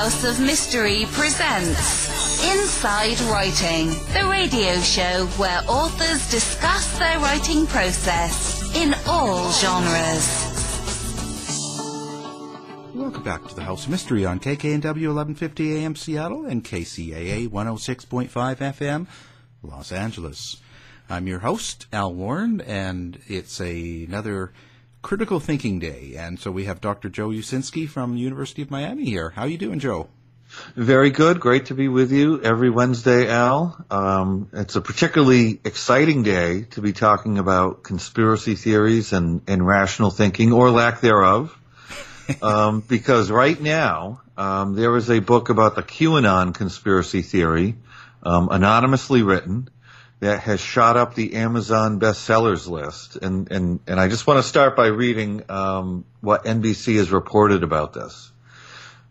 House of Mystery presents Inside Writing, the radio show where authors discuss their writing process in all genres. Welcome back to the House of Mystery on KKNW 1150 AM Seattle and KCAA 106.5 FM Los Angeles. I'm your host, Al Warren, and it's a, another critical thinking day. And so we have Dr. Joe Uscinski from the University of Miami here. How you doing, Joe? Very good. Great to be with you every Wednesday, Al. Um, it's a particularly exciting day to be talking about conspiracy theories and, and rational thinking or lack thereof. um, because right now, um, there is a book about the QAnon conspiracy theory, um, anonymously written, that has shot up the Amazon bestsellers list. And, and, and I just want to start by reading um, what NBC has reported about this.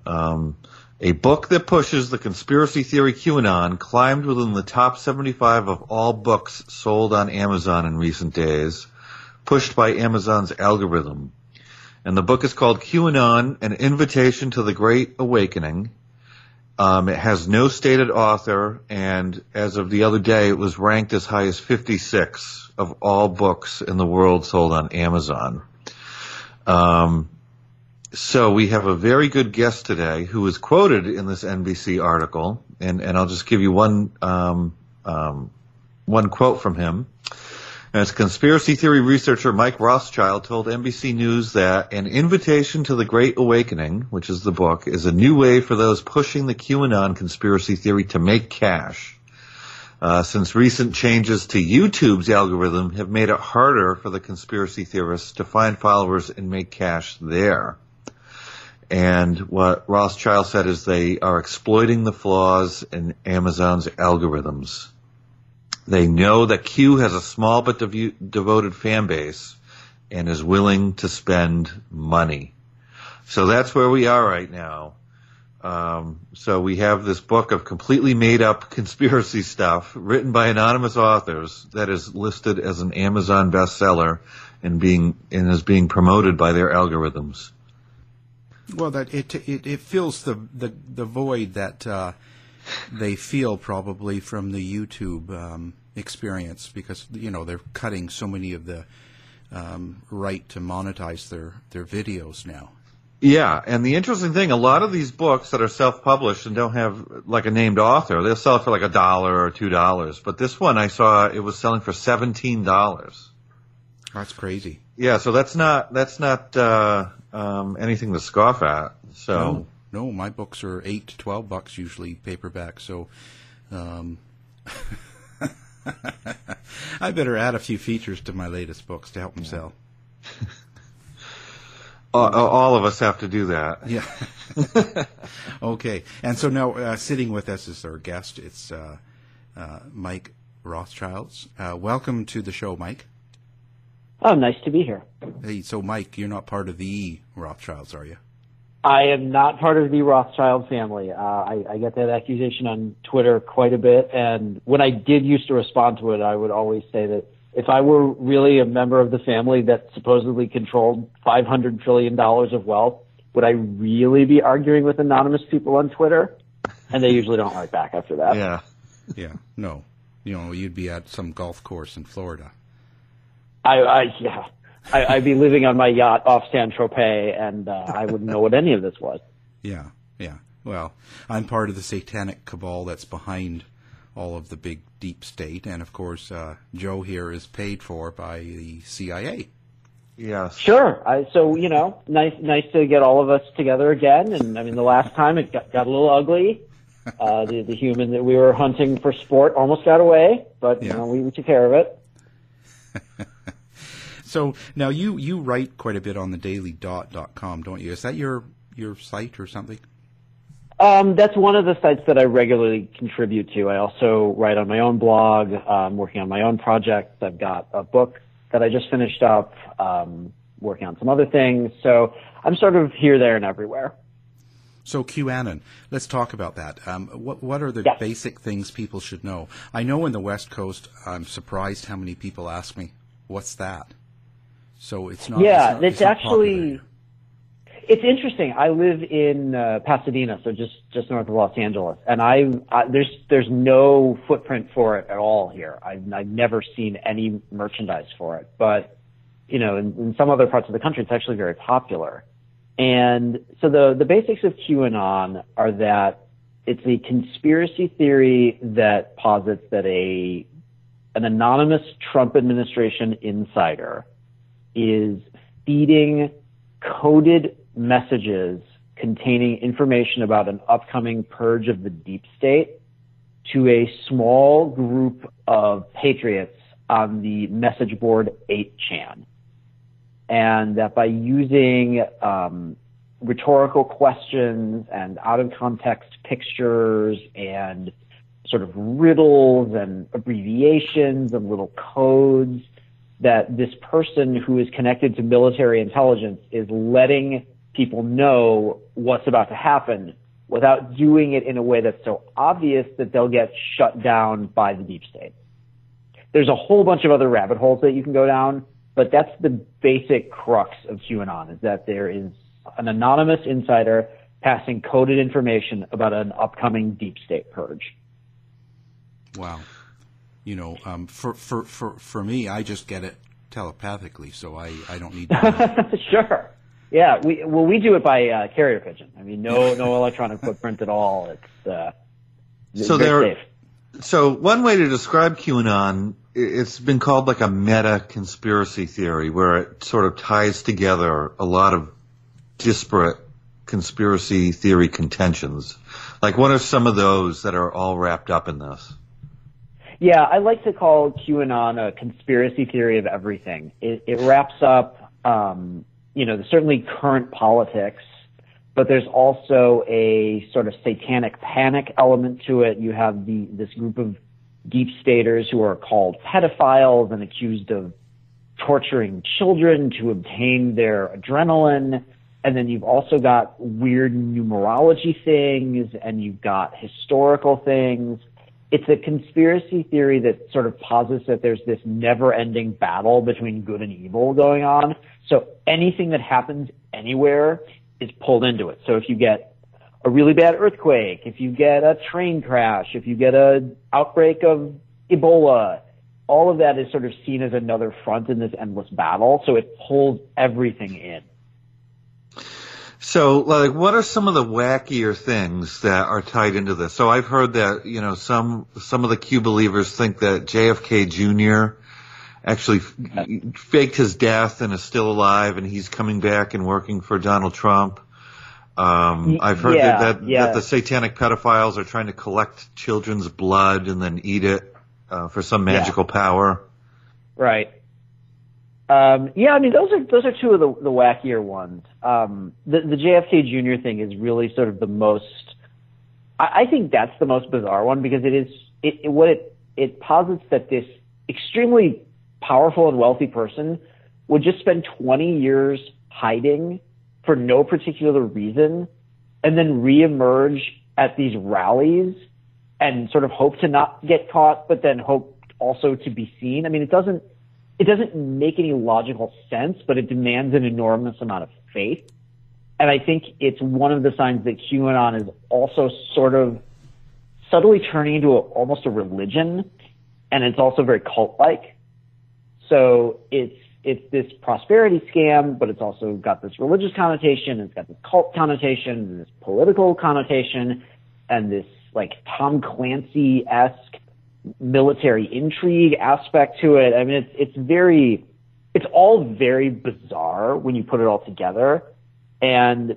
Um, a book that pushes the conspiracy theory QAnon climbed within the top 75 of all books sold on Amazon in recent days, pushed by Amazon's algorithm. And the book is called QAnon, An Invitation to the Great Awakening. Um, it has no stated author, and as of the other day, it was ranked as high as 56 of all books in the world sold on Amazon. Um, so we have a very good guest today who is quoted in this NBC article, and, and I'll just give you one um, um one quote from him. As conspiracy theory researcher Mike Rothschild told NBC News that an invitation to the Great Awakening, which is the book, is a new way for those pushing the QAnon conspiracy theory to make cash. Uh, since recent changes to YouTube's algorithm have made it harder for the conspiracy theorists to find followers and make cash there. And what Rothschild said is they are exploiting the flaws in Amazon's algorithms. They know that Q has a small but dev- devoted fan base and is willing to spend money. So that's where we are right now. Um, so we have this book of completely made up conspiracy stuff written by anonymous authors that is listed as an Amazon bestseller and being and is being promoted by their algorithms. Well, that it it, it fills the, the the void that uh, they feel probably from the YouTube um, experience because you know they're cutting so many of the um, right to monetize their their videos now. Yeah, and the interesting thing, a lot of these books that are self-published and don't have like a named author, they'll sell for like a dollar or two dollars. But this one, I saw it was selling for seventeen dollars. That's crazy. Yeah, so that's not that's not uh, um, anything to scoff at. So no, no, my books are eight to twelve bucks usually paperback. So. Um, I better add a few features to my latest books to help them sell. all, all, of us have to do that. Yeah. okay. And so now, uh, sitting with us is our guest. It's uh, uh, Mike Rothschilds. Uh, welcome to the show, Mike. Oh, nice to be here. Hey, so Mike, you're not part of the Rothschilds, are you? I am not part of the Rothschild family. Uh, I, I, get that accusation on Twitter quite a bit, and when I did used to respond to it, I would always say that if I were really a member of the family that supposedly controlled 500 trillion dollars of wealth, would I really be arguing with anonymous people on Twitter? And they usually don't write back after that. Yeah, yeah, no, you know, you'd be at some golf course in Florida. I, I yeah. I, would be living on my yacht off San Tropez, and uh, I wouldn't know what any of this was. Yeah, yeah. Well, I'm part of the satanic cabal that's behind all of the big deep state, and of course, uh, Joe here is paid for by the CIA. Yes. Sure. I, so you know, nice, nice to get all of us together again. And I mean, the last time it got, got a little ugly. Uh, the, the human that we were hunting for sport almost got away, but yeah. you know, we, we took care of it. So now you you write quite a bit on the dailydot.com, don't you? Is that your your site or something? Um, that's one of the sites that I regularly contribute to. I also write on my own blog. I'm working on my own projects. I've got a book that I just finished up, um, working on some other things. So I'm sort of here, there, and everywhere. So QAnon, let's talk about that. Um, what what are the yes. basic things people should know? I know in the West Coast, I'm surprised how many people ask me, "What's that?" So it's not. Yeah, it's, not, it's, it's actually. it's interesting. I live in uh, Pasadena, so just just north of Los Angeles, and I, I there's there's no footprint for it at all here. I've I've never seen any merchandise for it, but you know, in, in some other parts of the country, it's actually very popular. And so the the basics of QAnon are that it's a conspiracy theory that posits that a an anonymous Trump administration insider is feeding coded messages containing information about an upcoming purge of the deep state to a small group of patriots on the message board 8chan. And that by using um, rhetorical questions and out of context pictures and sort of riddles and abbreviations and little codes that this person who is connected to military intelligence is letting people know what's about to happen without doing it in a way that's so obvious that they'll get shut down by the deep state. There's a whole bunch of other rabbit holes that you can go down, but that's the basic crux of QAnon is that there is an anonymous insider passing coded information about an upcoming deep state purge. Wow. You know, um, for, for, for, for me, I just get it telepathically, so I, I don't need to. sure. Yeah, we well we do it by uh, carrier pigeon. I mean, no no electronic footprint at all. It's uh, so there. So one way to describe QAnon, it's been called like a meta conspiracy theory, where it sort of ties together a lot of disparate conspiracy theory contentions. Like, what are some of those that are all wrapped up in this? Yeah, I like to call QAnon a conspiracy theory of everything. It, it wraps up, um, you know, certainly current politics, but there's also a sort of satanic panic element to it. You have the this group of deep staters who are called pedophiles and accused of torturing children to obtain their adrenaline. And then you've also got weird numerology things and you've got historical things it's a conspiracy theory that sort of posits that there's this never ending battle between good and evil going on. So anything that happens anywhere is pulled into it. So if you get a really bad earthquake, if you get a train crash, if you get an outbreak of Ebola, all of that is sort of seen as another front in this endless battle. So it pulls everything in. So, like, what are some of the wackier things that are tied into this? So, I've heard that you know some some of the Q believers think that JFK Jr. actually f- faked his death and is still alive, and he's coming back and working for Donald Trump. Um, I've heard yeah, that that, yeah. that, the satanic pedophiles are trying to collect children's blood and then eat it uh, for some magical yeah. power. Right. Um, yeah, I mean those are those are two of the, the wackier ones. Um, the, the JFK Jr. thing is really sort of the most. I, I think that's the most bizarre one because it is it, it what it it posits that this extremely powerful and wealthy person would just spend 20 years hiding for no particular reason and then reemerge at these rallies and sort of hope to not get caught, but then hope also to be seen. I mean, it doesn't it doesn't make any logical sense, but it demands an enormous amount of faith. And I think it's one of the signs that QAnon is also sort of subtly turning into a, almost a religion, and it's also very cult-like. So it's it's this prosperity scam, but it's also got this religious connotation, it's got this cult connotation, and this political connotation, and this like Tom Clancy esque military intrigue aspect to it. I mean, it's it's very, it's all very bizarre when you put it all together, and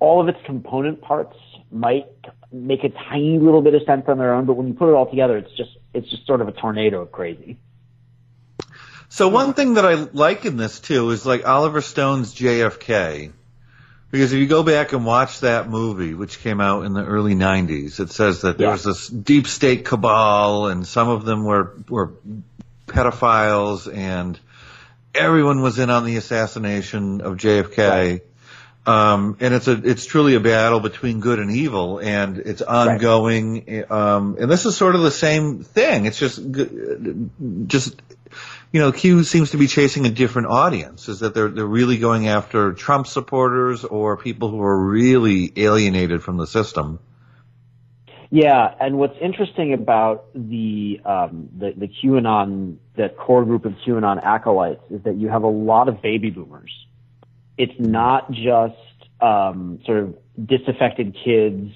all of its component parts might make a tiny little bit of sense on their own, but when you put it all together, it's just it's just sort of a tornado of crazy. So one thing that I like in this too is like Oliver Stone's JFK. Because if you go back and watch that movie, which came out in the early '90s, it says that there yeah. was this deep state cabal, and some of them were were pedophiles, and everyone was in on the assassination of JFK. Right. Um, and it's a it's truly a battle between good and evil, and it's ongoing. Right. Um, and this is sort of the same thing. It's just just you know, Q seems to be chasing a different audience. Is that they're they're really going after Trump supporters or people who are really alienated from the system? Yeah, and what's interesting about the um, the, the QAnon, that core group of QAnon acolytes, is that you have a lot of baby boomers. It's not just um, sort of disaffected kids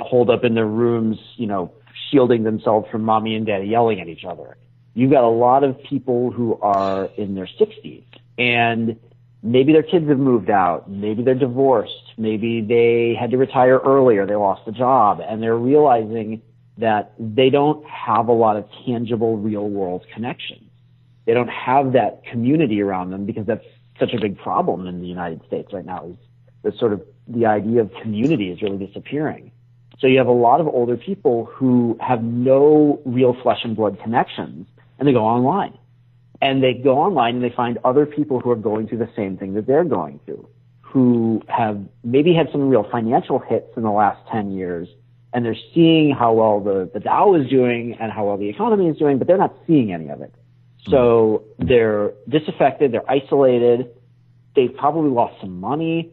holed up in their rooms, you know, shielding themselves from mommy and daddy yelling at each other. You've got a lot of people who are in their 60s and maybe their kids have moved out, maybe they're divorced, maybe they had to retire earlier, they lost a job, and they're realizing that they don't have a lot of tangible real world connections. They don't have that community around them because that's such a big problem in the United States right now is the sort of the idea of community is really disappearing. So you have a lot of older people who have no real flesh and blood connections and they go online and they go online and they find other people who are going through the same thing that they're going through, who have maybe had some real financial hits in the last 10 years, and they're seeing how well the, the Dow is doing and how well the economy is doing, but they're not seeing any of it. Mm-hmm. So they're disaffected, they're isolated, they've probably lost some money,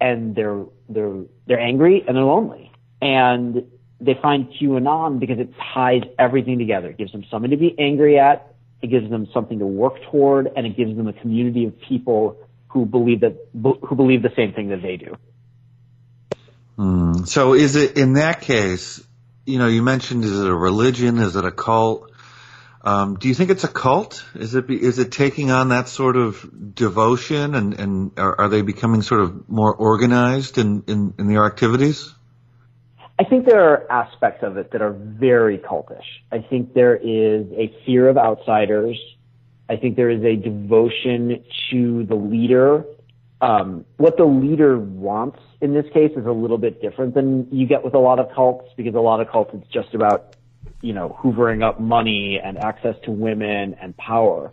and they're they're they're angry and they're lonely. And they find QAnon because it ties everything together. It gives them something to be angry at, it gives them something to work toward, and it gives them a community of people who believe that who believe the same thing that they do. Mm. So, is it in that case? You know, you mentioned is it a religion? Is it a cult? Um, do you think it's a cult? Is it is it taking on that sort of devotion, and and are, are they becoming sort of more organized in, in, in their activities? I think there are aspects of it that are very cultish. I think there is a fear of outsiders. I think there is a devotion to the leader. Um, what the leader wants in this case is a little bit different than you get with a lot of cults because a lot of cults it's just about you know hoovering up money and access to women and power.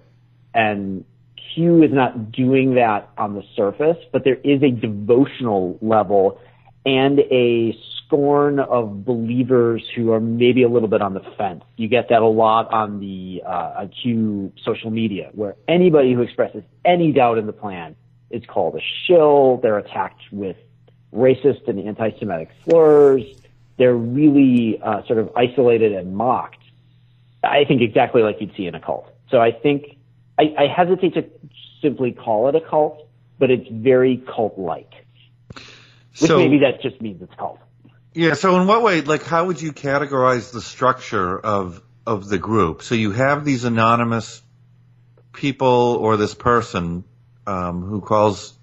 And Q is not doing that on the surface, but there is a devotional level and a scorn of believers who are maybe a little bit on the fence. You get that a lot on the uh, Q social media, where anybody who expresses any doubt in the plan is called a shill. They're attacked with racist and anti-Semitic slurs. They're really uh, sort of isolated and mocked. I think exactly like you'd see in a cult. So I think I, I hesitate to simply call it a cult, but it's very cult-like. Which so, maybe that just means it's cult. Yeah. So in what way, like, how would you categorize the structure of of the group? So you have these anonymous people or this person um, who calls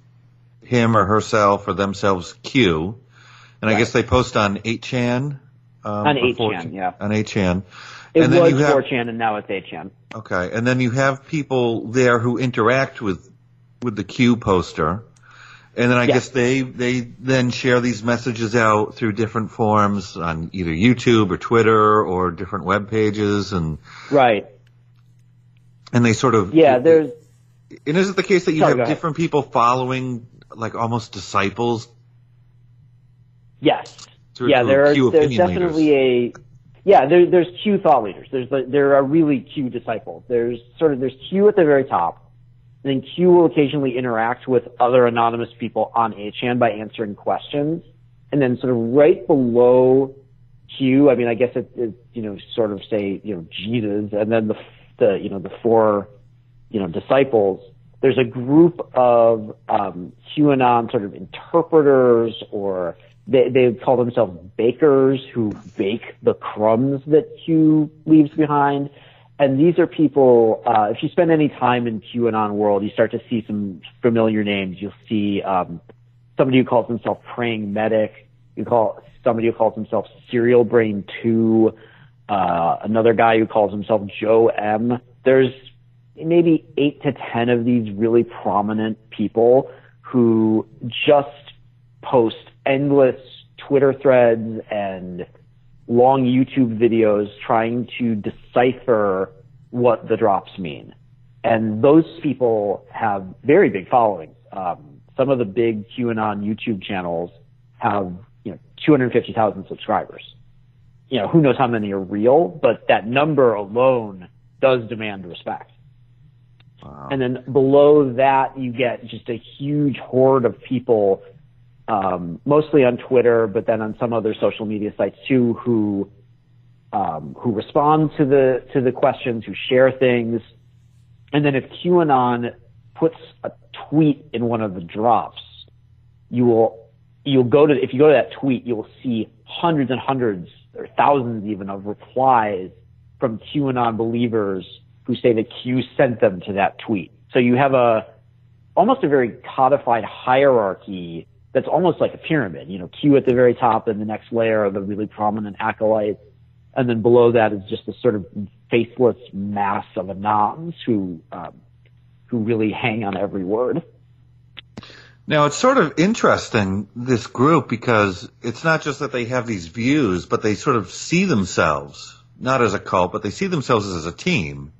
him or herself or themselves Q, and right. I guess they post on 8chan. Um, on 8chan, yeah. On 8chan. It and then was you have, 4chan and now it's 8chan. Okay, and then you have people there who interact with with the Q poster. And then I yeah. guess they they then share these messages out through different forms on either YouTube or Twitter or different web pages and right. And they sort of yeah. There's and is it the case that you Sorry, have different people following like almost disciples? Yes. Through, yeah, there are, there's definitely leaders. a yeah. There, there's Q thought leaders. There's there are really Q disciples. There's sort of there's Q at the very top then Q will occasionally interact with other anonymous people on 8chan by answering questions. And then sort of right below Q, I mean, I guess it, it you know, sort of say, you know, Jesus, and then the, the, you know, the four, you know, disciples. There's a group of um, QAnon sort of interpreters, or they they call themselves bakers who bake the crumbs that Q leaves behind and these are people. Uh, if you spend any time in QAnon world, you start to see some familiar names. You'll see um, somebody who calls himself Praying Medic. You call somebody who calls himself Serial Brain Two. Uh, another guy who calls himself Joe M. There's maybe eight to ten of these really prominent people who just post endless Twitter threads and long YouTube videos trying to decipher what the drops mean. And those people have very big followings. Um, some of the big QAnon YouTube channels have, you know, 250,000 subscribers. You know, who knows how many are real, but that number alone does demand respect. Wow. And then below that, you get just a huge horde of people, um, mostly on Twitter, but then on some other social media sites too, who um, who respond to the to the questions, who share things, and then if QAnon puts a tweet in one of the drops, you will you'll go to if you go to that tweet, you will see hundreds and hundreds or thousands even of replies from QAnon believers who say that Q sent them to that tweet. So you have a almost a very codified hierarchy that's almost like a pyramid. You know, Q at the very top, and the next layer are the really prominent acolytes, and then below that is just a sort of faceless mass of anons who um, who really hang on every word. Now it's sort of interesting this group because it's not just that they have these views, but they sort of see themselves not as a cult, but they see themselves as a team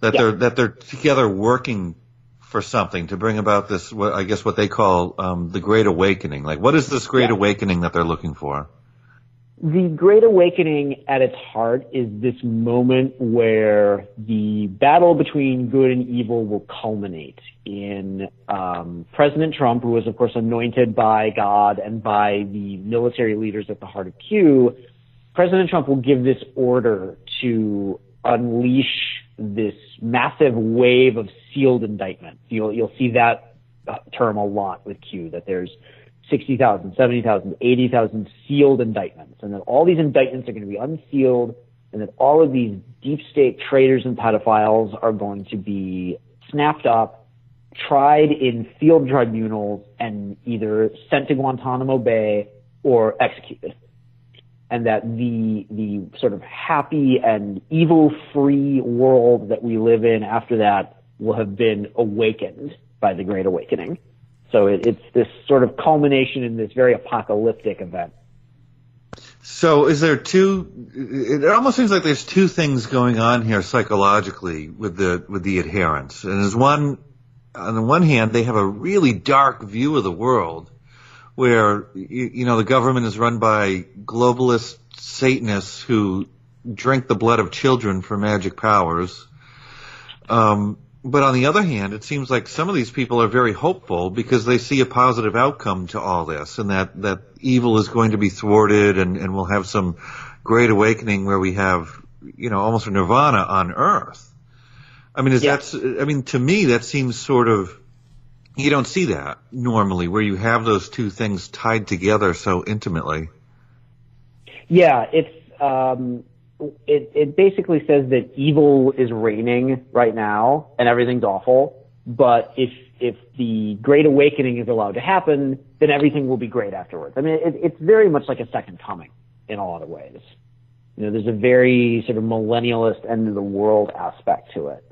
that yeah. they're that they're together working for something to bring about this. What I guess what they call um, the Great Awakening. Like, what is this Great yeah. Awakening that they're looking for? The Great Awakening at its heart is this moment where the battle between good and evil will culminate in um, President Trump, who was, of course, anointed by God and by the military leaders at the heart of Q. President Trump will give this order to unleash this massive wave of sealed indictments. You'll you'll see that uh, term a lot with Q that there's 60,000, 70,000, 80,000 sealed indictments and that all these indictments are going to be unsealed and that all of these deep state traitors and pedophiles are going to be snapped up, tried in field tribunals and either sent to Guantanamo Bay or executed and that the the sort of happy and evil free world that we live in after that will have been awakened by the Great Awakening. So it, it's this sort of culmination in this very apocalyptic event. So is there two? It almost seems like there's two things going on here psychologically with the with the adherents. And as one, on the one hand, they have a really dark view of the world, where you, you know the government is run by globalist Satanists who drink the blood of children for magic powers. Um, but on the other hand, it seems like some of these people are very hopeful because they see a positive outcome to all this, and that that evil is going to be thwarted, and and we'll have some great awakening where we have you know almost a nirvana on Earth. I mean, is yeah. that? I mean, to me, that seems sort of you don't see that normally, where you have those two things tied together so intimately. Yeah, it's um, it it basically says that evil is reigning right now and everything's awful. But if if the Great Awakening is allowed to happen, then everything will be great afterwards. I mean, it, it's very much like a second coming in a lot of ways. You know, there's a very sort of millennialist end of the world aspect to it.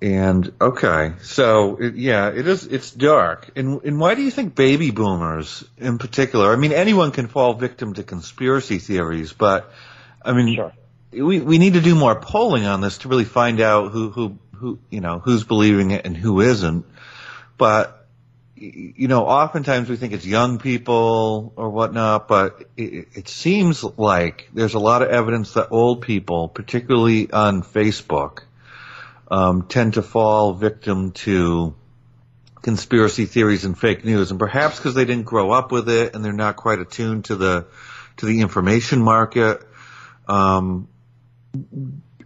And okay, so it, yeah, it is. It's dark. And and why do you think baby boomers, in particular? I mean, anyone can fall victim to conspiracy theories, but I mean, sure. we we need to do more polling on this to really find out who who who you know who's believing it and who isn't. But you know, oftentimes we think it's young people or whatnot, but it, it seems like there's a lot of evidence that old people, particularly on Facebook um, tend to fall victim to conspiracy theories and fake news, and perhaps because they didn't grow up with it and they're not quite attuned to the to the information market. Um,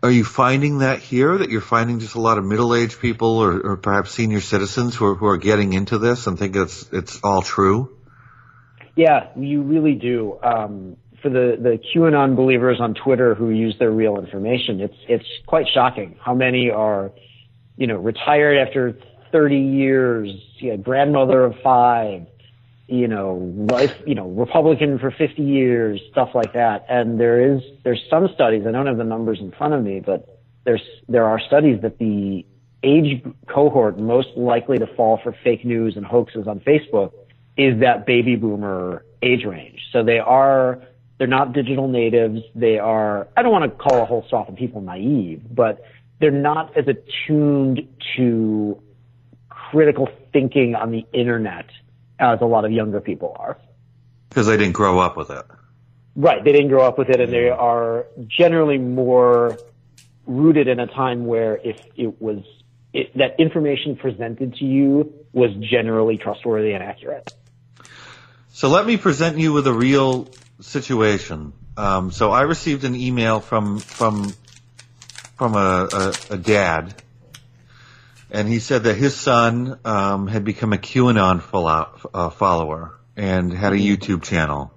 are you finding that here? That you're finding just a lot of middle-aged people, or, or perhaps senior citizens who are, who are getting into this and think it's it's all true? Yeah, you really do. Um, for the, the QAnon believers on Twitter who use their real information, it's it's quite shocking how many are, you know, retired after 30 years, you know, grandmother of five, you know, life, you know, Republican for 50 years, stuff like that. And there is there's some studies. I don't have the numbers in front of me, but there's there are studies that the age cohort most likely to fall for fake news and hoaxes on Facebook is that baby boomer age range. So they are they're not digital natives. They are, I don't want to call a whole swath of people naive, but they're not as attuned to critical thinking on the internet as a lot of younger people are. Because they didn't grow up with it. Right. They didn't grow up with it and they are generally more rooted in a time where if it was it, that information presented to you was generally trustworthy and accurate. So let me present you with a real situation. Um, so I received an email from from from a, a, a dad, and he said that his son um, had become a QAnon follow, uh, follower and had a YouTube channel,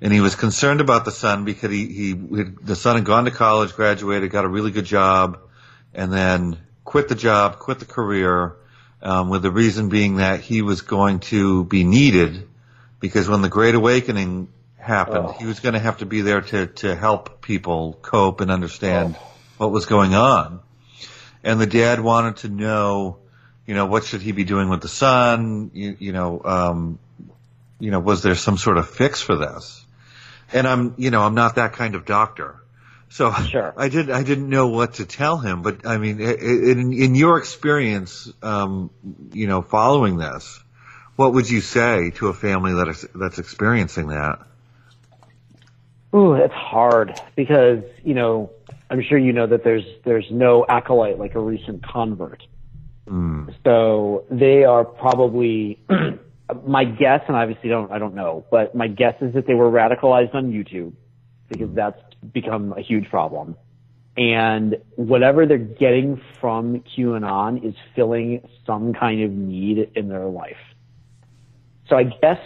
and he was concerned about the son because he, he the son had gone to college, graduated, got a really good job, and then quit the job, quit the career, um, with the reason being that he was going to be needed because when the Great Awakening happened, oh. he was going to have to be there to to help people cope and understand oh. what was going on. And the dad wanted to know, you know, what should he be doing with the son? You, you know, um, you know, was there some sort of fix for this? And I'm, you know, I'm not that kind of doctor. So sure. I did. I didn't know what to tell him, but I mean, in, in your experience, um, you know, following this, what would you say to a family that is that's experiencing that? Ooh, it's hard because you know I'm sure you know that there's there's no acolyte like a recent convert. Mm. So they are probably my guess, and obviously don't I don't know, but my guess is that they were radicalized on YouTube because that's become a huge problem. And whatever they're getting from QAnon is filling some kind of need in their life. So I guess,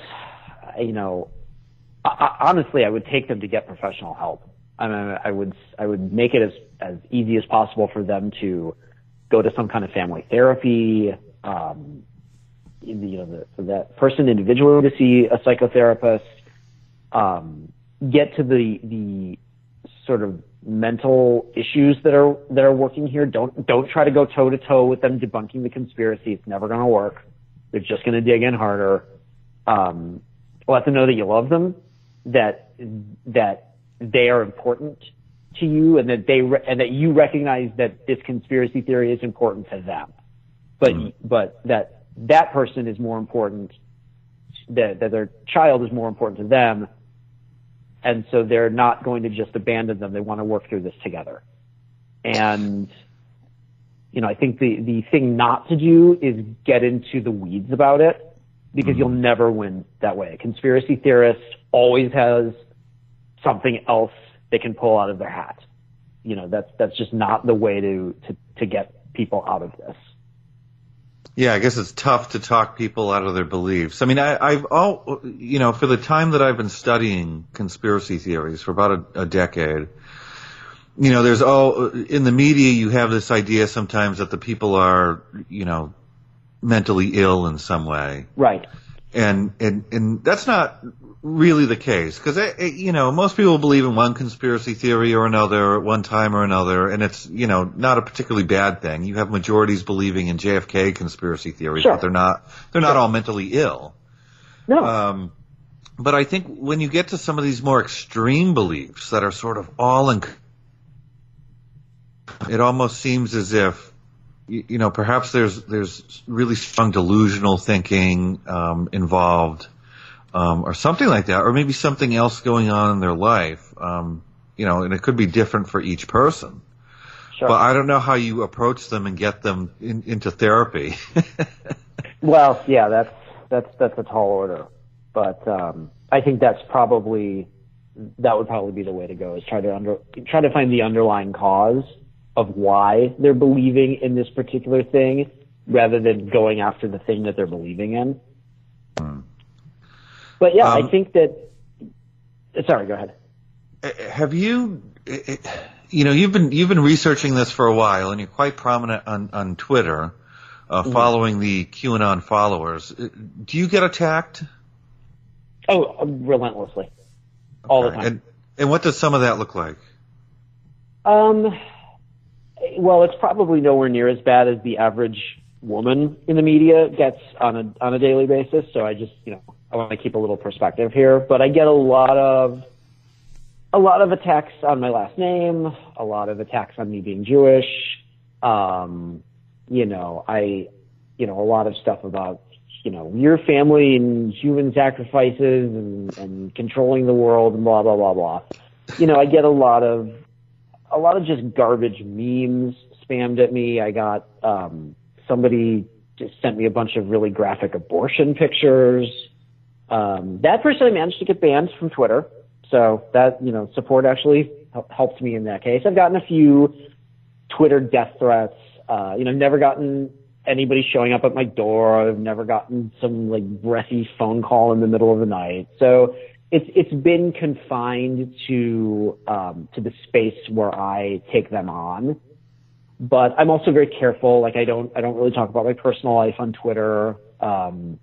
you know, I, honestly, I would take them to get professional help. I mean, I would, I would make it as, as easy as possible for them to go to some kind of family therapy, um, you know, the, for that person individually to see a psychotherapist, um, get to the, the sort of mental issues that are that are working here. Don't don't try to go toe to toe with them debunking the conspiracy. It's never going to work. They're just going to dig in harder. Um, let them know that you love them, that that they are important to you, and that they re- and that you recognize that this conspiracy theory is important to them, but mm. but that that person is more important. That, that their child is more important to them and so they're not going to just abandon them. They want to work through this together. And, you know, I think the, the thing not to do is get into the weeds about it because mm-hmm. you'll never win that way. A conspiracy theorist always has something else they can pull out of their hat. You know, that's, that's just not the way to, to, to get people out of this. Yeah, I guess it's tough to talk people out of their beliefs. I mean, I, have all, you know, for the time that I've been studying conspiracy theories for about a, a decade, you know, there's all, in the media you have this idea sometimes that the people are, you know, mentally ill in some way. Right. And, and, and that's not really the case because eh, eh, you know most people believe in one conspiracy theory or another at one time or another, and it's you know not a particularly bad thing. You have majorities believing in JFK conspiracy theories, sure. but they're not they're not sure. all mentally ill. No. Um, but I think when you get to some of these more extreme beliefs that are sort of all in, it almost seems as if you know perhaps there's there's really strong delusional thinking um, involved um, or something like that, or maybe something else going on in their life. Um, you know, and it could be different for each person. Sure. But I don't know how you approach them and get them in, into therapy. well, yeah, that's that's that's a tall order, but um, I think that's probably that would probably be the way to go is try to under try to find the underlying cause of why they're believing in this particular thing rather than going after the thing that they're believing in. Hmm. But yeah, um, I think that. Sorry, go ahead. Uh, have you, you know, you've been you've been researching this for a while, and you're quite prominent on on Twitter, uh, mm-hmm. following the QAnon followers. Uh, do you get attacked? Oh, relentlessly, all the time. And, and what does some of that look like? Um, well, it's probably nowhere near as bad as the average woman in the media gets on a on a daily basis. So I just, you know, I want to keep a little perspective here, but I get a lot of a lot of attacks on my last name, a lot of attacks on me being Jewish. Um, you know, I, you know, a lot of stuff about, you know, your family and human sacrifices and, and controlling the world and blah, blah, blah, blah. You know, I get a lot of, a lot of just garbage memes spammed at me. I got um, somebody just sent me a bunch of really graphic abortion pictures. Um, that person I managed to get banned from Twitter, so that you know support actually helped me in that case. I've gotten a few Twitter death threats. Uh, you know, I've never gotten anybody showing up at my door. I've never gotten some like breathy phone call in the middle of the night. So it's it's been confined to um, to the space where I take them on. But I'm also very careful. Like I don't I don't really talk about my personal life on Twitter. Um,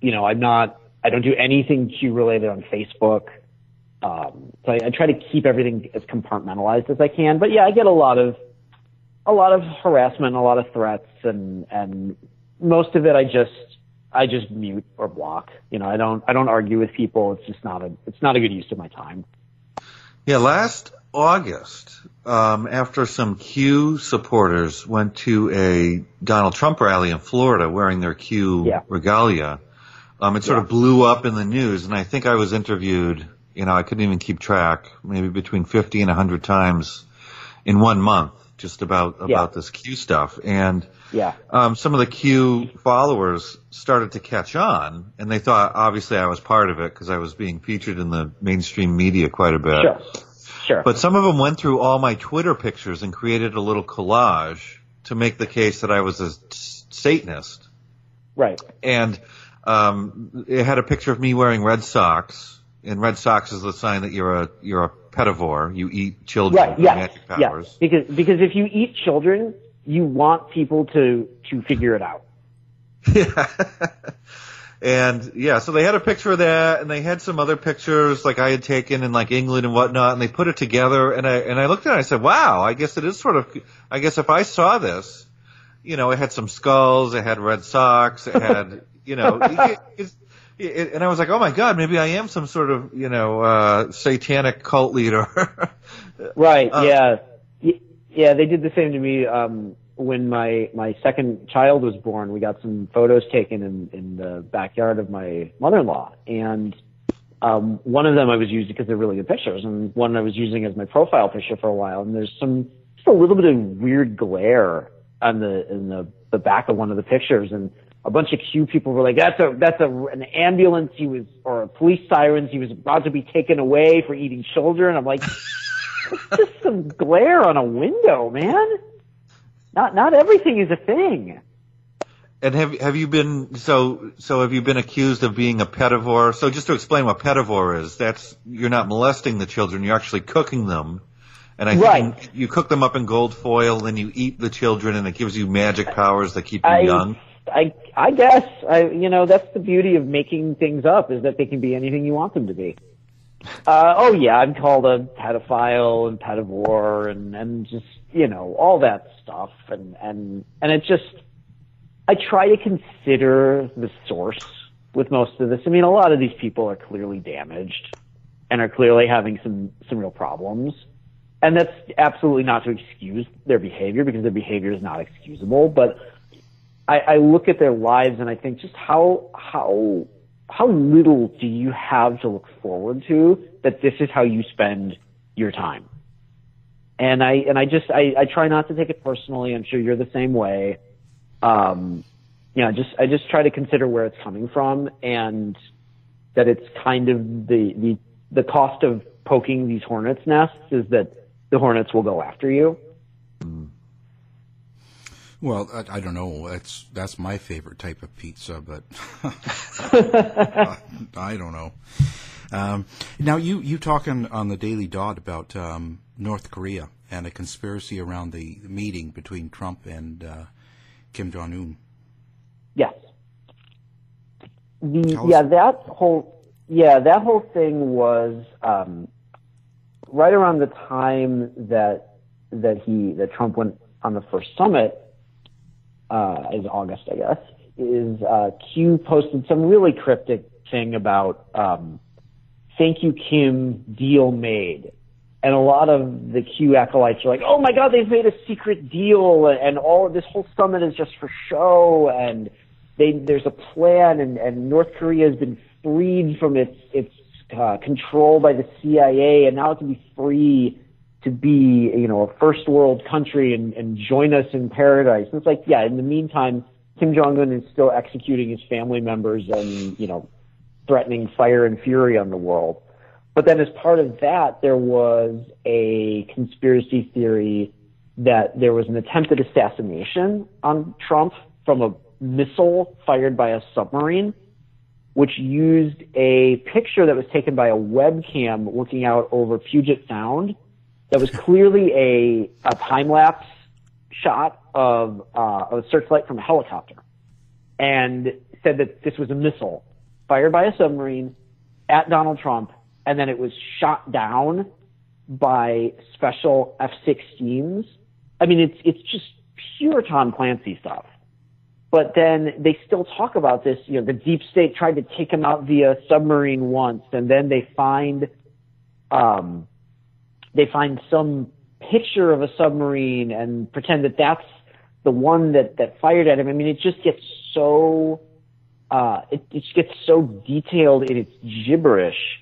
you know, I'm not I don't do anything Q related on Facebook. Um, so I, I try to keep everything as compartmentalized as I can. But yeah, I get a lot of a lot of harassment, a lot of threats, and and most of it I just I just mute or block. You know, I don't I don't argue with people. It's just not a it's not a good use of my time. Yeah, last August, um, after some Q supporters went to a Donald Trump rally in Florida wearing their Q Yeah. regalia, um, it sort Yeah. of blew up in the news, and I think I was interviewed. You know, I couldn't even keep track. Maybe between fifty and hundred times in one month, just about Yeah. about this Q stuff, and Yeah. um, some of the Q followers started to catch on, and they thought obviously I was part of it because I was being featured in the mainstream media quite a bit. Sure. Sure. But some of them went through all my Twitter pictures and created a little collage to make the case that I was a Satanist. right. And um, it had a picture of me wearing red socks, and red socks is the sign that you're a you're a pedivore. You eat children Right. with Yes. magic Yes. powers. Because because if you eat children, you want people to to figure it out. Yeah. and yeah, so they had a picture of that, and they had some other pictures like I had taken in like England and whatnot, and they put it together, and I and I looked at it, and I said, "Wow, I guess it is sort of. I guess if I saw this, you know, it had some skulls, it had red socks, it had, you know, it, it's, it, and I was like, oh my god, maybe I am some sort of, you know, uh, satanic cult leader. Right. Uh, yeah. Yeah. They did the same to me um, when my my second child was born. We got some photos taken in in the backyard of my mother-in-law, and um, one of them I was using because they're really good pictures, and one I was using as my profile picture for a while. And there's some just a little bit of weird glare on the in the the back of one of the pictures, and a bunch of Q people were like, "That's a that's a an ambulance. He was or a police sirens. He was about to be taken away for eating children." I'm like, just some glare on a window, man. Not not everything is a thing. And have have you been so so have you been accused of being a pedivore? So just to explain what pedivore is, that's you're not molesting the children, you're actually cooking them. And I think you cook them up in gold foil, then you eat the children, and it gives you magic powers that keep you I, young. I I guess I you know that's the beauty of making things up is that they can be anything you want them to be. Uh, oh yeah, I'm called a pedophile and pedivore and and just you know all that stuff and and and it just I try to consider the source with most of this. I mean, a lot of these people are clearly damaged and are clearly having some some real problems. And that's absolutely not to excuse their behavior because their behavior is not excusable. But I, I look at their lives and I think just how how how little do you have to look forward to that this is how you spend your time. And I and I just I, I try not to take it personally. I'm sure you're the same way. Um, you know, just I just try to consider where it's coming from and that it's kind of the the the cost of poking these hornets nests is that the hornets will go after you. Well, I, I don't know. That's that's my favorite type of pizza, but I don't know. Um, now, you you talking on the Daily Dot about um, North Korea and a conspiracy around the meeting between Trump and uh, Kim Jong Un. Yes. The yeah that whole yeah that whole thing was um, right around the time that that he that Trump went on the first summit uh, is August I guess is uh, Q posted some really cryptic thing about um, thank you Kim deal made and a lot of the Q acolytes are like, "Oh my God, they've made a secret deal, and all this whole summit is just for show." And they, there's a plan, and, and North Korea has been freed from its its uh, control by the CIA, and now it can be free to be, you know, a first world country and, and join us in paradise. And it's like, yeah, in the meantime, Kim Jong Un is still executing his family members and, you know, threatening fire and fury on the world. But then as part of that, there was a conspiracy theory that there was an attempted assassination on Trump from a missile fired by a submarine, which used a picture that was taken by a webcam looking out over Puget Sound that was clearly a, a time lapse shot of, uh, a searchlight from a helicopter and said that this was a missile fired by a submarine at Donald Trump and then it was shot down by special F-16s. I mean, it's, it's just pure Tom Clancy stuff. But then they still talk about this, you know, the deep state tried to take him out via submarine once and then they find, um, they find some picture of a submarine and pretend that that's the one that, that fired at him. I mean, it just gets so, uh, it, it gets so detailed in its gibberish.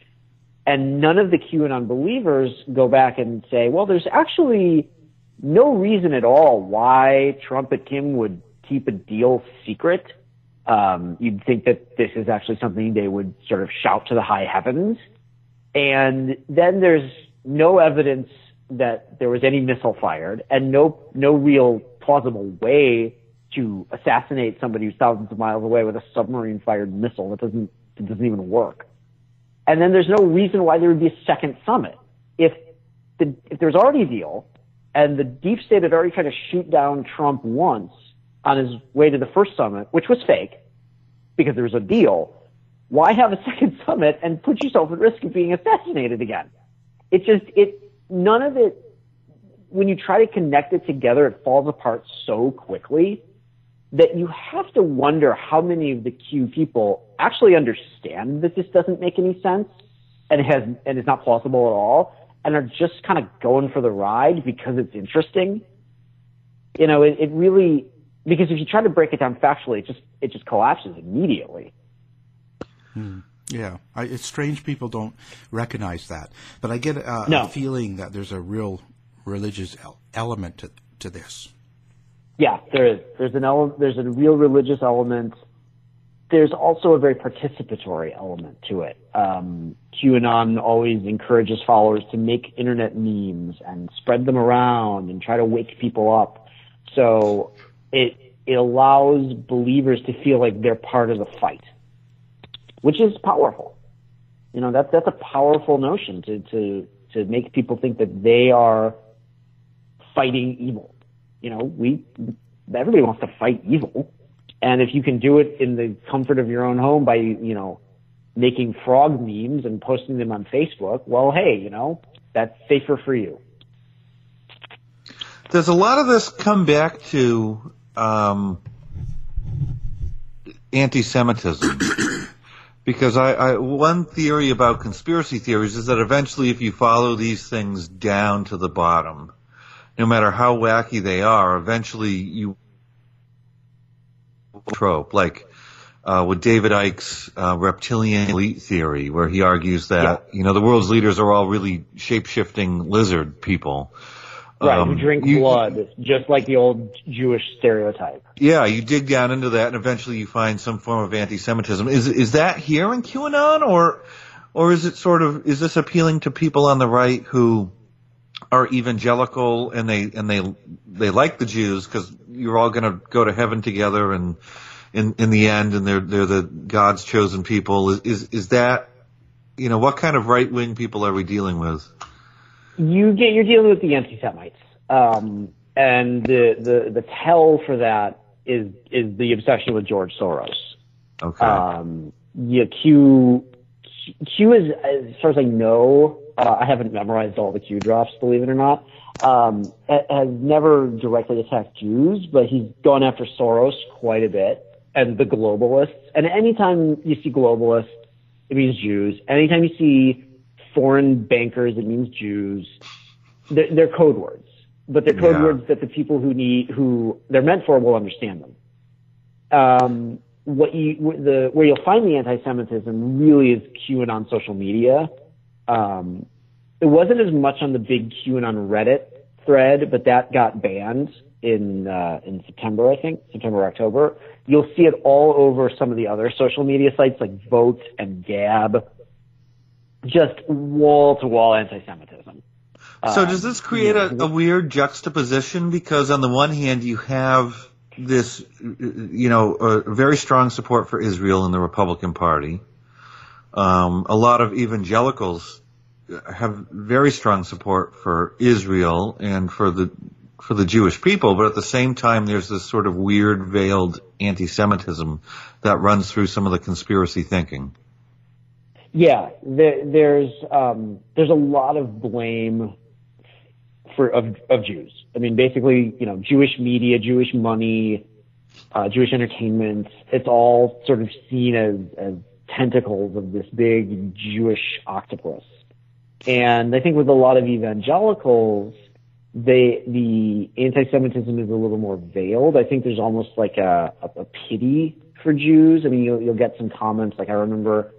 And none of the QAnon believers go back and say, well, there's actually no reason at all why Trump and Kim would keep a deal secret. Um, you'd think that this is actually something they would sort of shout to the high heavens. And then there's no evidence that there was any missile fired and no, no real plausible way to assassinate somebody who's thousands of miles away with a submarine fired missile. That doesn't, it doesn't even work. And then there's no reason why there would be a second summit. If the, if there's already a deal and the deep state had already tried to shoot down Trump once on his way to the first summit, which was fake because there was a deal, why have a second summit and put yourself at risk of being assassinated again? It just, it, none of it, when you try to connect it together, it falls apart so quickly that you have to wonder how many of the Q people actually understand that this doesn't make any sense and has, and it's not plausible at all and are just kind of going for the ride because it's interesting. You know, it, it really, because if you try to break it down factually, it just, it just collapses immediately. Hmm. Yeah, I, it's strange people don't recognize that, but I get a, no. a feeling that there's a real religious element to to this. Yeah, there is. There's an ele- there's a real religious element. There's also a very participatory element to it. Um, QAnon always encourages followers to make internet memes and spread them around and try to wake people up. So it it allows believers to feel like they're part of the fight which is powerful. You know, that's, that's a powerful notion to, to, to make people think that they are fighting evil. You know, we, everybody wants to fight evil. And if you can do it in the comfort of your own home by, you know, making frog memes and posting them on Facebook, well, hey, you know, that's safer for you. Does a lot of this come back to um, anti-Semitism? Because I, I, one theory about conspiracy theories is that eventually if you follow these things down to the bottom, no matter how wacky they are, eventually you trope, like uh, with David Icke's uh, reptilian elite theory, where he argues that, yeah. you know, the world's leaders are all really shape-shifting lizard people. Right, um, who drink you, blood, just like the old Jewish stereotype. Yeah, you dig down into that, and eventually you find some form of anti-Semitism. Is is that here in QAnon, or or is it sort of is this appealing to people on the right who are evangelical and they and they they like the Jews because you're all going to go to heaven together and in in the end, and they're they're the God's chosen people. Is is, is that you know what kind of right wing people are we dealing with? You get you're dealing with the anti-Semites, um, and the, the the tell for that is is the obsession with George Soros. Okay. Um, yeah, Q Q is as far as I know. Uh, I haven't memorized all the Q drops, believe it or not. Um, has never directly attacked Jews, but he's gone after Soros quite a bit and the globalists. And anytime you see globalists, it means Jews. Anytime you see foreign bankers, it means Jews. They're, they're code words, but they're code yeah. words that the people who need, who they're meant for will understand them. Um, what you, the, where you'll find the anti-Semitism really is QAnon social media. Um, it wasn't as much on the big QAnon Reddit thread, but that got banned in uh, in September, I think, September October. You'll see it all over some of the other social media sites like Voat and Gab. Just wall to wall anti-Semitism. So does this create a, a weird juxtaposition? Because on the one hand, you have this, you know, a very strong support for Israel in the Republican Party. Um, a lot of evangelicals have very strong support for Israel and for the for the Jewish people, but at the same time, there's this sort of weird veiled anti-Semitism that runs through some of the conspiracy thinking. Yeah, there, there's um, there's a lot of blame for of of Jews. I mean, basically, you know, Jewish media, Jewish money, uh, Jewish entertainment. It's all sort of seen as as tentacles of this big Jewish octopus. And I think with a lot of evangelicals, they the anti-Semitism is a little more veiled. I think there's almost like a, a, a pity for Jews. I mean, you'll, you'll get some comments like I remember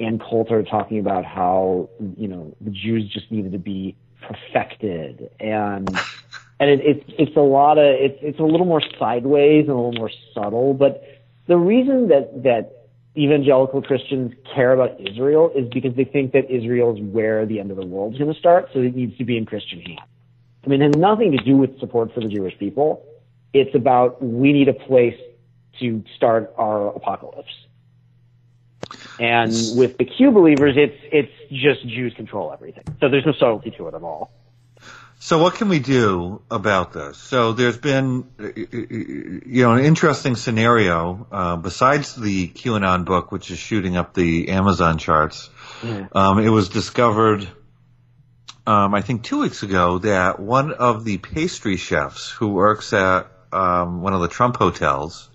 Ann Coulter talking about how you know the Jews just needed to be perfected and and it, it's it's a lot of it's it's a little more sideways and a little more subtle. But the reason that that evangelical Christians care about Israel is because they think that Israel is where the end of the world is going to start, so it needs to be in Christian hands. I mean, it has nothing to do with support for the Jewish people. It's about we need a place to start our apocalypse. And with the Q believers, it's it's just Jews control everything. So there's no subtlety to it at all. So what can we do about this? So there's been, you know, an interesting scenario uh, besides the QAnon book, which is shooting up the Amazon charts. Yeah. Um, it was discovered, um, I think, two weeks ago that one of the pastry chefs who works at um, one of the Trump hotels,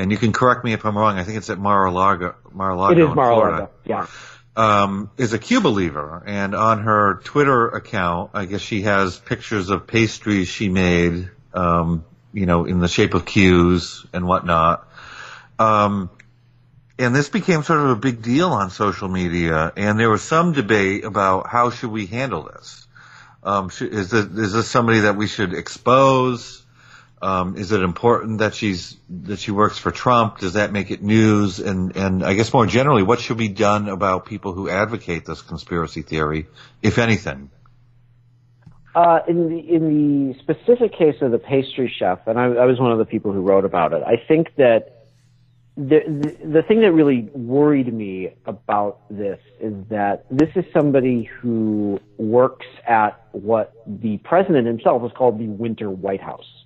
and you can correct me if I'm wrong. I think it's at Mar-a-Lago. Mar-a-Lago it is Mar-a-Lago. Yeah um, is a Q believer, and on her Twitter account, I guess she has pictures of pastries she made, um, you know, in the shape of Qs and whatnot. Um, and this became sort of a big deal on social media, and there was some debate about how should we handle this. Um, is this, is this somebody that we should expose? Um, is it important that she's that she works for Trump? Does that make it news? And and I guess more generally, what should be done about people who advocate this conspiracy theory, if anything? Uh, in the in the specific case of the pastry chef, and I, I was one of the people who wrote about it. I think that the, the the thing that really worried me about this is that this is somebody who works at what the president himself has called the Winter White House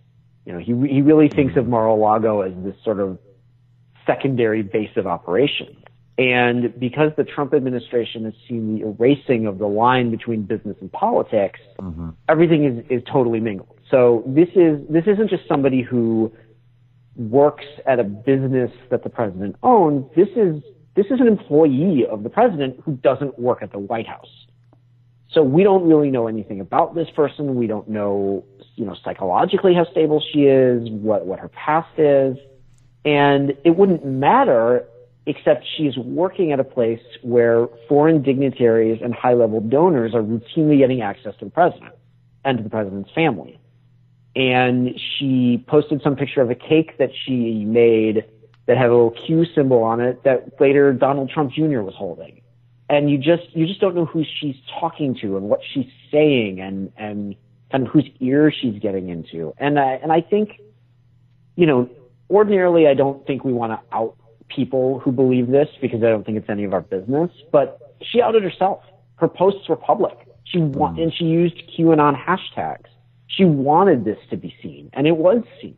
you know, he he really thinks of Mar-a-Lago as this sort of secondary base of operations. And because the Trump administration has seen the erasing of the line between business and politics, mm-hmm. everything is, is totally mingled. So this is this isn't just somebody who works at a business that the president owns. This is this is an employee of the president who doesn't work at the White House. So we don't really know anything about this person. We don't know, you know, psychologically how stable she is, what, what her past is. And it wouldn't matter except she's working at a place where foreign dignitaries and high level donors are routinely getting access to the president and to the president's family. And she posted some picture of a cake that she made that had a little Q symbol on it that later Donald Trump Jr. was holding and you just you just don't know who she's talking to and what she's saying and and kind of whose ear she's getting into. And I and I think, you know, ordinarily I don't think we want to out people who believe this because I don't think it's any of our business. But she outed herself. Her posts were public. She want, mm. and she used QAnon hashtags. She wanted this to be seen, and it was seen.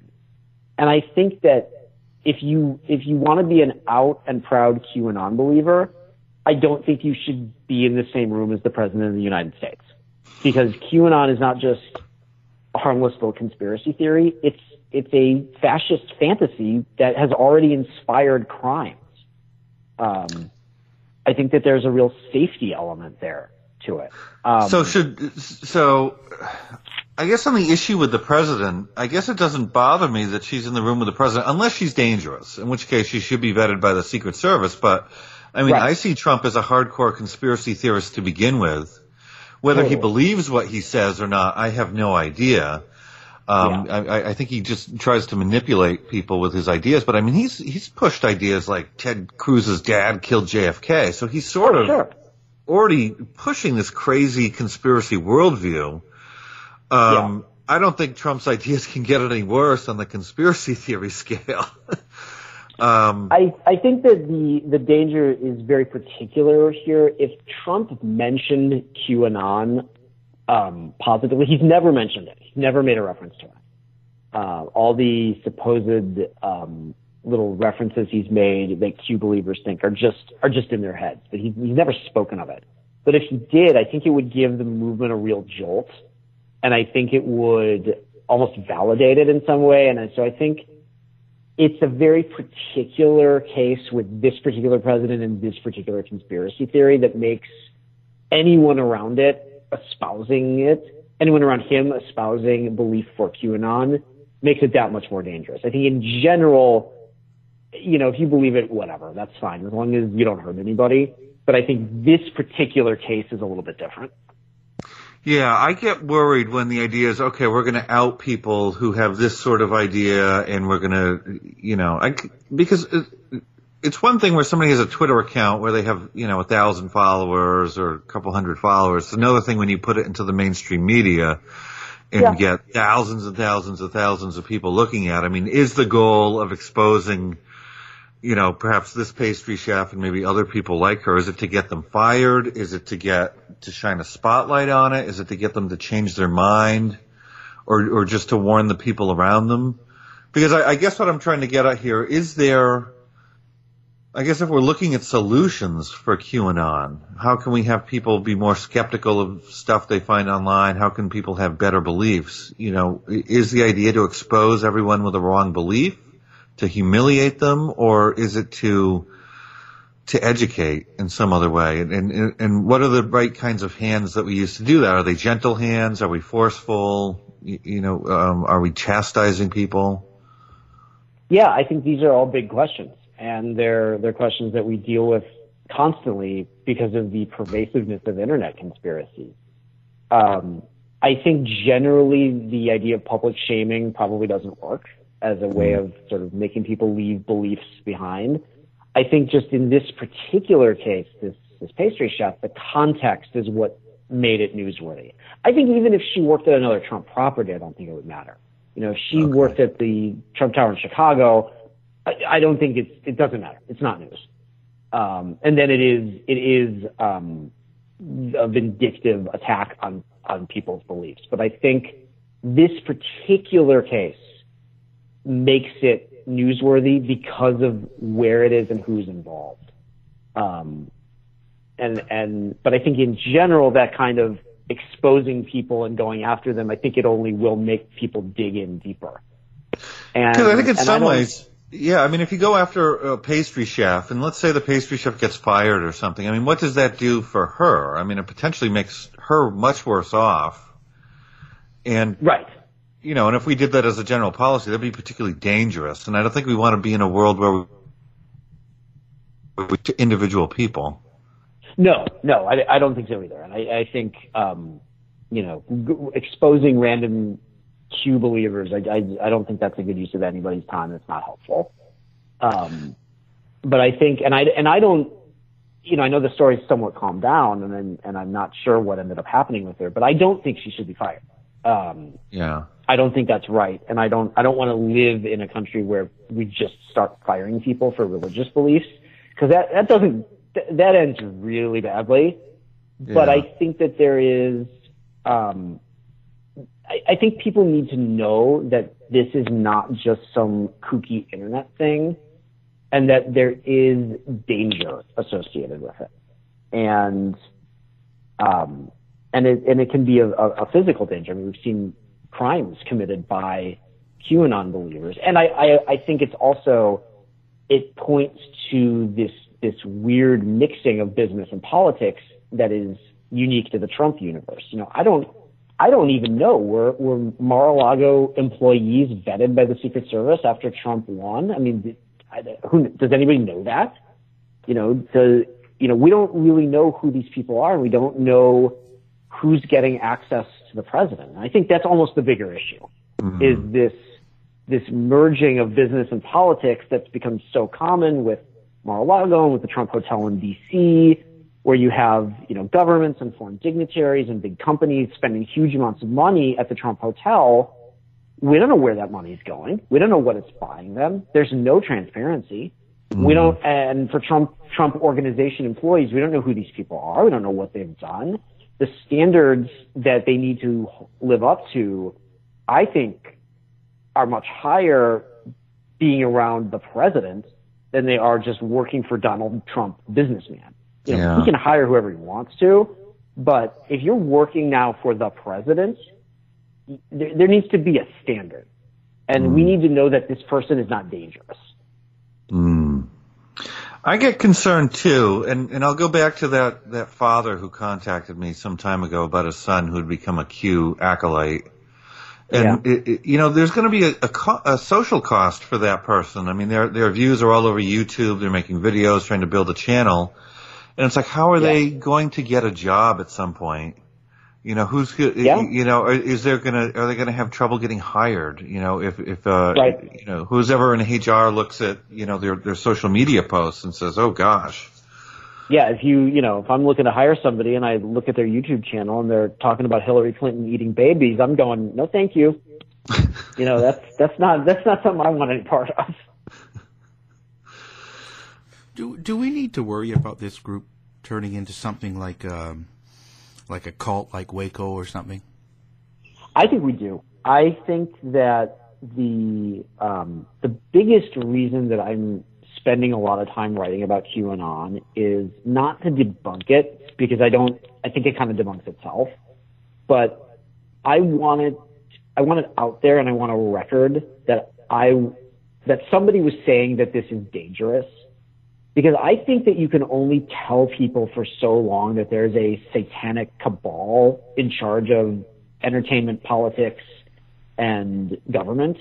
And I think that if you if you want to be an out and proud QAnon believer, I don't think you should be in the same room as the president of the United States because QAnon is not just a harmless little conspiracy theory. It's it's a fascist fantasy that has already inspired crimes. Um, I think that there's a real safety element there to it. Um, so should so. I guess on the issue with the president, I guess it doesn't bother me that she's in the room with the president, unless she's dangerous, in which case she should be vetted by the Secret Service. But I mean, right. I see Trump as a hardcore conspiracy theorist to begin with. Whether he believes what he says or not, I have no idea. Um, Yeah. I, I think he just tries to manipulate people with his ideas. But I mean, he's he's pushed ideas like Ted Cruz's dad killed JFK, so he's sort of Sure. already pushing this crazy conspiracy worldview. Um, I don't think Trump's ideas can get any worse on the conspiracy theory scale. um, I, I think that the, the danger is very particular here. If Trump mentioned QAnon um, positively, he's never mentioned it. He's never made a reference to it. Uh, all the supposed um, little references he's made that Q believers think are just are just in their heads, but he, he's never spoken of it. But if he did, I think it would give the movement a real jolt, and I think it would almost validate it in some way. And so I think it's a very particular case with this particular president and this particular conspiracy theory that makes anyone around it espousing it, anyone around him espousing belief for QAnon makes it that much more dangerous. I think in general, you know, if you believe it, whatever, that's fine, as long as you don't hurt anybody. But I think this particular case is a little bit different. Yeah, I get worried when the idea is okay. We're going to out people who have this sort of idea, and we're going to, you know, I, because it, it's one thing where somebody has a Twitter account where they have, you know, a thousand followers or a couple hundred followers. It's another thing when you put it into the mainstream media and Yeah. get thousands and thousands and thousands of people looking at. it. I mean, is the goal of exposing? You know, perhaps this pastry chef and maybe other people like her? Is it to get them fired? Is it to get to shine a spotlight on it? Is it to get them to change their mind, or or just to warn the people around them? Because I, I guess what I'm trying to get at here is there. I guess if we're looking at solutions for QAnon, how can we have people be more skeptical of stuff they find online? How can people have better beliefs? You know, is the idea to expose everyone with a wrong belief? To humiliate them, or is it to to educate in some other way? And, and and what are the right kinds of hands that we use to do that? Are they gentle hands? Are we forceful? You, you know, um, are we chastising people? Yeah, I think these are all big questions, and they're they're questions that we deal with constantly because of the pervasiveness of internet conspiracies. Um, I think generally the idea of public shaming probably doesn't work as a way of sort of making people leave beliefs behind. I think just in this particular case, this this pastry chef, the context is what made it newsworthy. I think even if she worked at another Trump property, I don't think it would matter. You know, if she worked at the Trump Tower in Chicago, I, I don't think it's it doesn't matter. It's not news. Um, and then it is it is um, a vindictive attack on on people's beliefs. But I think this particular case makes it newsworthy because of where it is and who's involved. Um, and and but I think in general that kind of exposing people and going after them, I think it only will make people dig in deeper. And Because I think in some ways, yeah. I mean, if you go after a pastry chef, and let's say the pastry chef gets fired or something, I mean, what does that do for her? I mean, it potentially makes her much worse off. And right. You know, and if we did that as a general policy, that'd be particularly dangerous. And I don't think we want to be in a world where we, to individual people. No, no, I, I don't think so either. And I, I think, um, you know, g- exposing random Q believers, I, I, I don't think that's a good use of anybody's time. It's not helpful. Um, but I think, and I, and I don't, you know, I know the story's somewhat calmed down and then, and I'm not sure what ended up happening with her, but I don't think she should be fired. Um, Yeah. I don't think that's right, and I don't I don't want to live in a country where we just start firing people for religious beliefs because that that doesn't th- that ends really badly. But I think that there is, um, I, I think people need to know that this is not just some kooky internet thing, and that there is danger associated with it, and um, and it and it can be a, a, a physical danger. I mean, we've seen crimes committed by QAnon believers, and I, I I think it's also it points to this this weird mixing of business and politics that is unique to the Trump universe. You know, I don't I don't even know were were Mar-a-Lago employees vetted by the Secret Service after Trump won. I mean, who does anybody know that? You know, the you know we don't really know who these people are, and we don't know who's getting access the president. And I think that's almost the bigger issue Mm-hmm. is this this merging of business and politics that's become so common with Mar-a-Lago and with the Trump Hotel in D.C., where you have you know governments and foreign dignitaries and big companies spending huge amounts of money at the Trump Hotel. We don't know where that money is going. We don't know what it's buying them. There's no transparency. We don't, and for Trump Trump organization employees, we don't know who these people are. We don't know what they've done. The standards that they need to live up to, I think, are much higher being around the president than they are just working for Donald Trump businessman. You know, Yeah. he can hire whoever he wants to, but if you're working now for the president, there, there needs to be a standard. And we need to know that this person is not dangerous. Mm. I get concerned too, and, and I'll go back to that, that father who contacted me some time ago about a son who had become a Q acolyte. And it, it- you know, there's going to be a, a, co- a social cost for that person. I mean, their their views are all over YouTube. They're making videos, trying to build a channel, and it's like, how are Yeah. they going to get a job at some point? You know, who's go- Yeah. you know, are- is there gonna are they gonna have trouble getting hired? You know, if if uh, Right. you know, who's ever in HR looks at you know their their social media posts and says, oh gosh, Yeah, if you, you know, if I'm looking to hire somebody and I look at their YouTube channel and they're talking about Hillary Clinton eating babies, I'm going, no, thank you. you know, that's that's not that's not something I want any part of. Do do we need to worry about this group turning into something like um, like a cult, like Waco or something? I think we do. I think that the um, the biggest reason that I'm spending a lot of time writing about QAnon is not to debunk it because I don't. I think it kind of debunks itself, but I want it. I want it out there, and I want a record that I that somebody was saying that this is dangerous because I think that you can only tell people for so long that there's a satanic cabal in charge of entertainment, politics, and government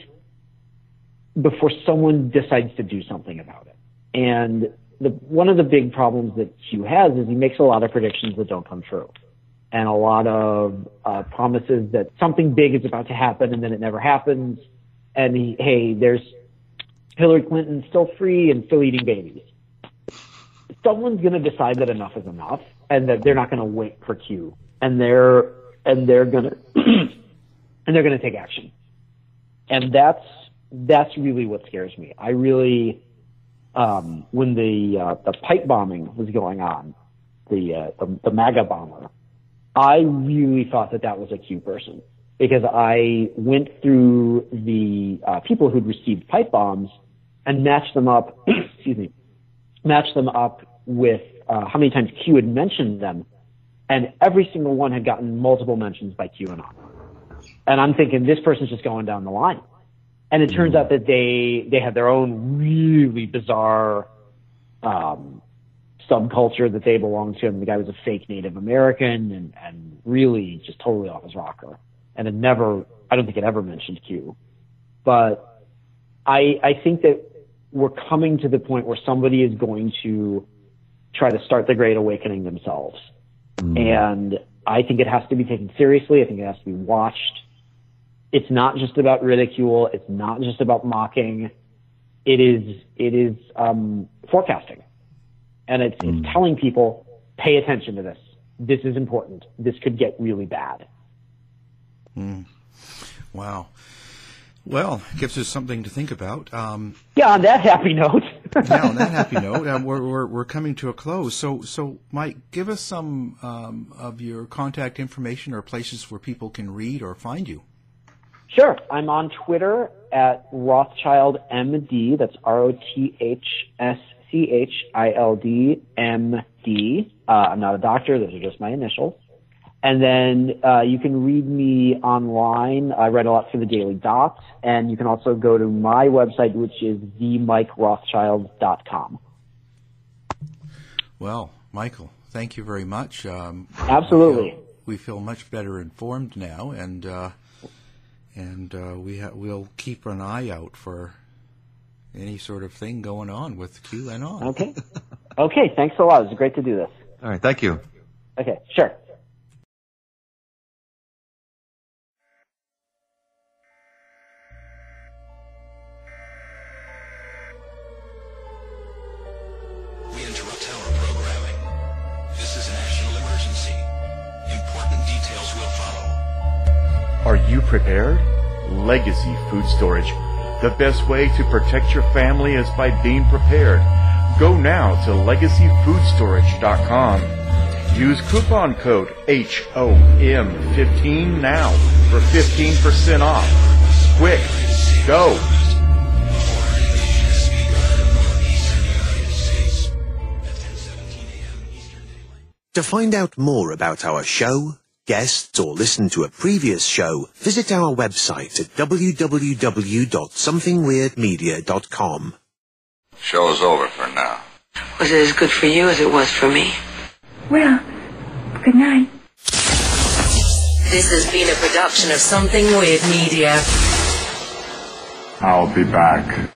before someone decides to do something about it. And the, one of the big problems that Q has is he makes a lot of predictions that don't come true. And a lot of uh, promises that something big is about to happen and then it never happens. And he, hey, there's Hillary Clinton still free and still eating babies someone's going to decide that enough is enough and that they're not going to wait for Q and they're and they're going to and they're going to take action. And that's that's really what scares me. I really um, when the uh, the pipe bombing was going on, the, uh, the the MAGA bomber, I really thought that that was a Q person because I went through the uh, people who'd received pipe bombs and matched them up. excuse me match them up with uh, how many times Q had mentioned them, and every single one had gotten multiple mentions by QAnon. And I'm thinking this person's just going down the line. And it turns out that they they had their own really bizarre um, subculture that they belonged to. And the guy was a fake Native American and, and really just totally off his rocker. And it never, I don't think it ever mentioned Q. But I I think that we're coming to the point where somebody is going to try to start the Great Awakening themselves. Mm. And I think it has to be taken seriously. I think it has to be watched. It's not just about ridicule. It's not just about mocking. It is, it is, um, forecasting. And it's, it's mm. telling people, pay attention to this. This is important. This could get really bad. Mm. Wow. Well, gives us something to think about. Um, Yeah, on that happy note. now, on that happy note, um, we're, we're, we're coming to a close. So, so Mike, give us some um, of your contact information or places where people can read or find you. Sure. I'm on Twitter at Rothschild MD. That's R O T H S C H I L D M D. Uh, I'm not a doctor. Those are just my initials. And then uh, you can read me online. I write a lot for the Daily Dot. And you can also go to my website, which is themikerothschild.com. Well, Michael, thank you very much. Um, Absolutely. We feel, we feel much better informed now, and uh, and uh, we ha- we'll keep an eye out for any sort of thing going on with QAnon. Okay. okay. Thanks a lot. It was great to do this. all right, thank you. Okay. Sure. Prepared? Legacy Food Storage. The best way to protect your family is by being prepared. Go now to legacyfoodstorage.com. Use coupon code HOM15 now for 15% off. Quick, go! To find out more about our show, guests, or listen to a previous show, visit our website at www.somethingweirdmedia.com. Show's over for now. Was it as good for you as it was for me? Well, good night. This has been a production of Something Weird Media. I'll be back.